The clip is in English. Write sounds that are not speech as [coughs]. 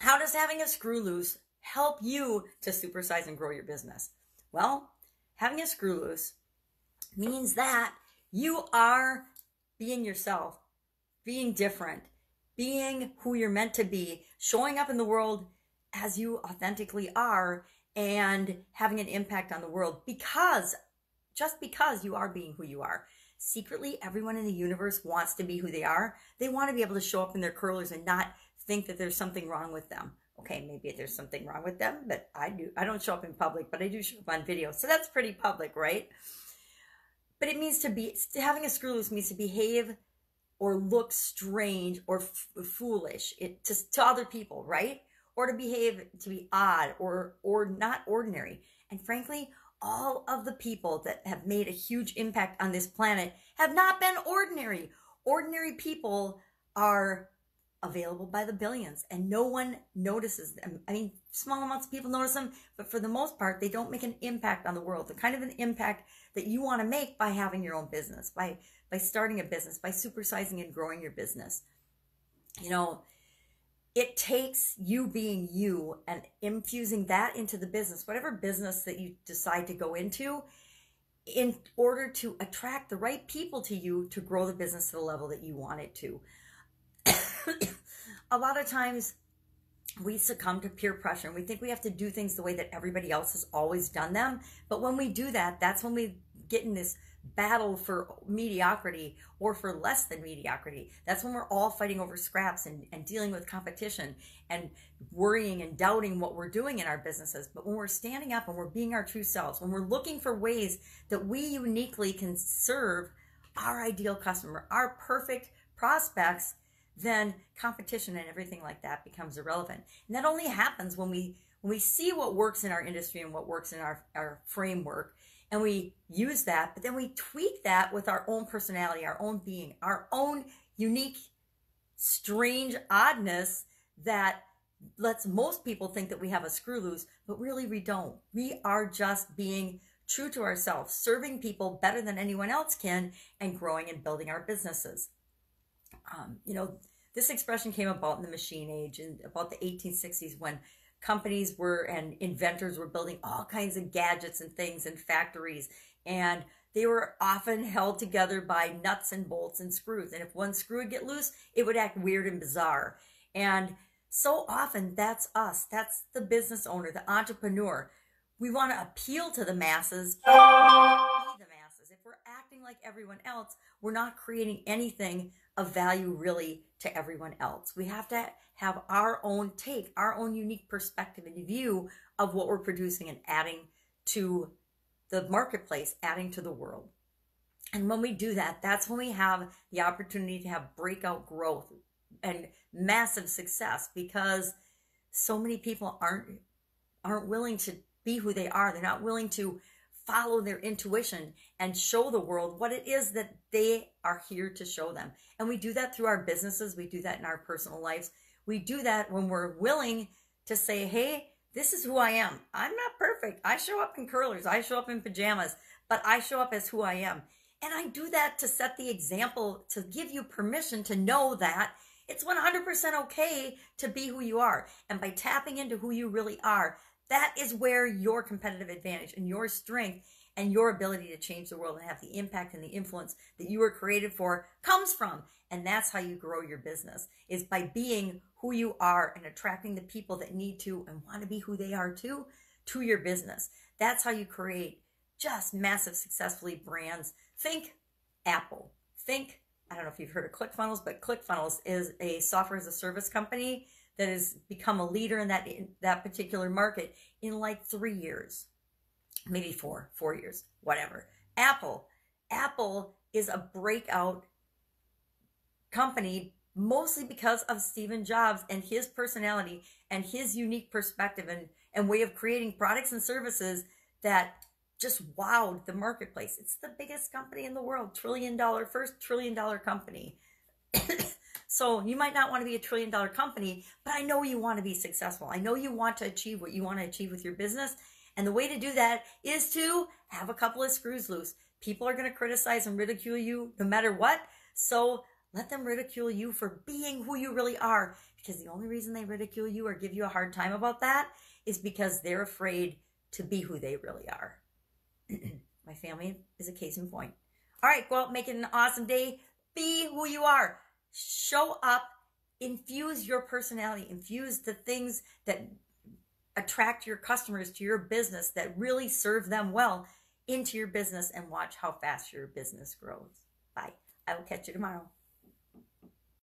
how does having a screw loose help you to supersize and grow your business? Well, having a screw loose means that you are being yourself, being different, being who you're meant to be, showing up in the world as you authentically are, and having an impact on the world because just because you are being who you are. Secretly, everyone in the universe wants to be who they are. They want to be able to show up in their curlers and not think that there's something wrong with them. Okay, maybe there's something wrong with them, but I do. I don't show up in public, but I do show up on video. So that's pretty public, right? But it means to be having a screw loose means to behave or look strange or f- foolish it, to, to other people, right? Or to behave to be odd or or not ordinary. And frankly, all of the people that have made a huge impact on this planet have not been ordinary. Ordinary people are available by the billions and no one notices them. I mean, small amounts of people notice them, but for the most part, they don't make an impact on the world. The kind of an impact that you want to make by having your own business, by by starting a business, by supersizing and growing your business. You know, it takes you being you and infusing that into the business, whatever business that you decide to go into, in order to attract the right people to you to grow the business to the level that you want it to. [coughs] a lot of times we succumb to peer pressure and we think we have to do things the way that everybody else has always done them. But when we do that, that's when we get in this battle for mediocrity or for less than mediocrity. That's when we're all fighting over scraps and, and dealing with competition and worrying and doubting what we're doing in our businesses. But when we're standing up and we're being our true selves, when we're looking for ways that we uniquely can serve our ideal customer, our perfect prospects, then competition and everything like that becomes irrelevant. And that only happens when we when we see what works in our industry and what works in our, our framework and we use that, but then we tweak that with our own personality, our own being, our own unique, strange oddness that lets most people think that we have a screw loose, but really we don't. We are just being true to ourselves, serving people better than anyone else can, and growing and building our businesses. Um, you know, this expression came about in the machine age and about the 1860s when companies were and inventors were building all kinds of gadgets and things in factories. And they were often held together by nuts and bolts and screws. And if one screw would get loose it would act weird and bizarre. And so often that's us. That's the business owner the entrepreneur. We want to appeal to the masses. be like everyone else we're not creating anything of value really to everyone else. We have to have our own take, our own unique perspective and view of what we're producing and adding to the marketplace, adding to the world. And when we do that, that's when we have the opportunity to have breakout growth and massive success because so many people aren't aren't willing to be who they are. They're not willing to follow their intuition and show the world what it is that they are here to show them. And we do that through our businesses, we do that in our personal lives. We do that when we're willing to say, hey, this is who I am. I'm not perfect. I show up in curlers, I show up in pajamas, but I show up as who I am. And I do that to set the example, to give you permission to know that it's 100% okay to be who you are. And by tapping into who you really are, that is where your competitive advantage and your strength and your ability to change the world and have the impact and the influence that you were created for comes from. And that's how you grow your business is by being who you are and attracting the people that need to and want to be who they are too to your business. That's how you create just massive successfully brands. Think Apple. Think I don't know if you've heard of ClickFunnels, but ClickFunnels is a software as a service company that has become a leader in that in that particular market in like three years, maybe four, four years, whatever. Apple, Apple is a breakout company mostly because of Stephen Jobs and his personality and his unique perspective and, and way of creating products and services that just wowed the marketplace. It's the biggest company in the world, trillion dollar, first trillion dollar company. So you might not want to be a trillion dollar company, but I know you want to be successful. I know you want to achieve what you want to achieve with your business. And the way to do that is to have a couple of screws loose. People are going to criticize and ridicule you no matter what. So let them ridicule you for being who you really are. Because the only reason they ridicule you or give you a hard time about that is because they're afraid to be who they really are. [clears throat] My family is a case in point. All right, go out, make it an awesome day. Be who you are. Show up, infuse your personality, infuse the things that attract your customers to your business that really serve them well into your business and watch how fast your business grows. Bye. I will catch you tomorrow.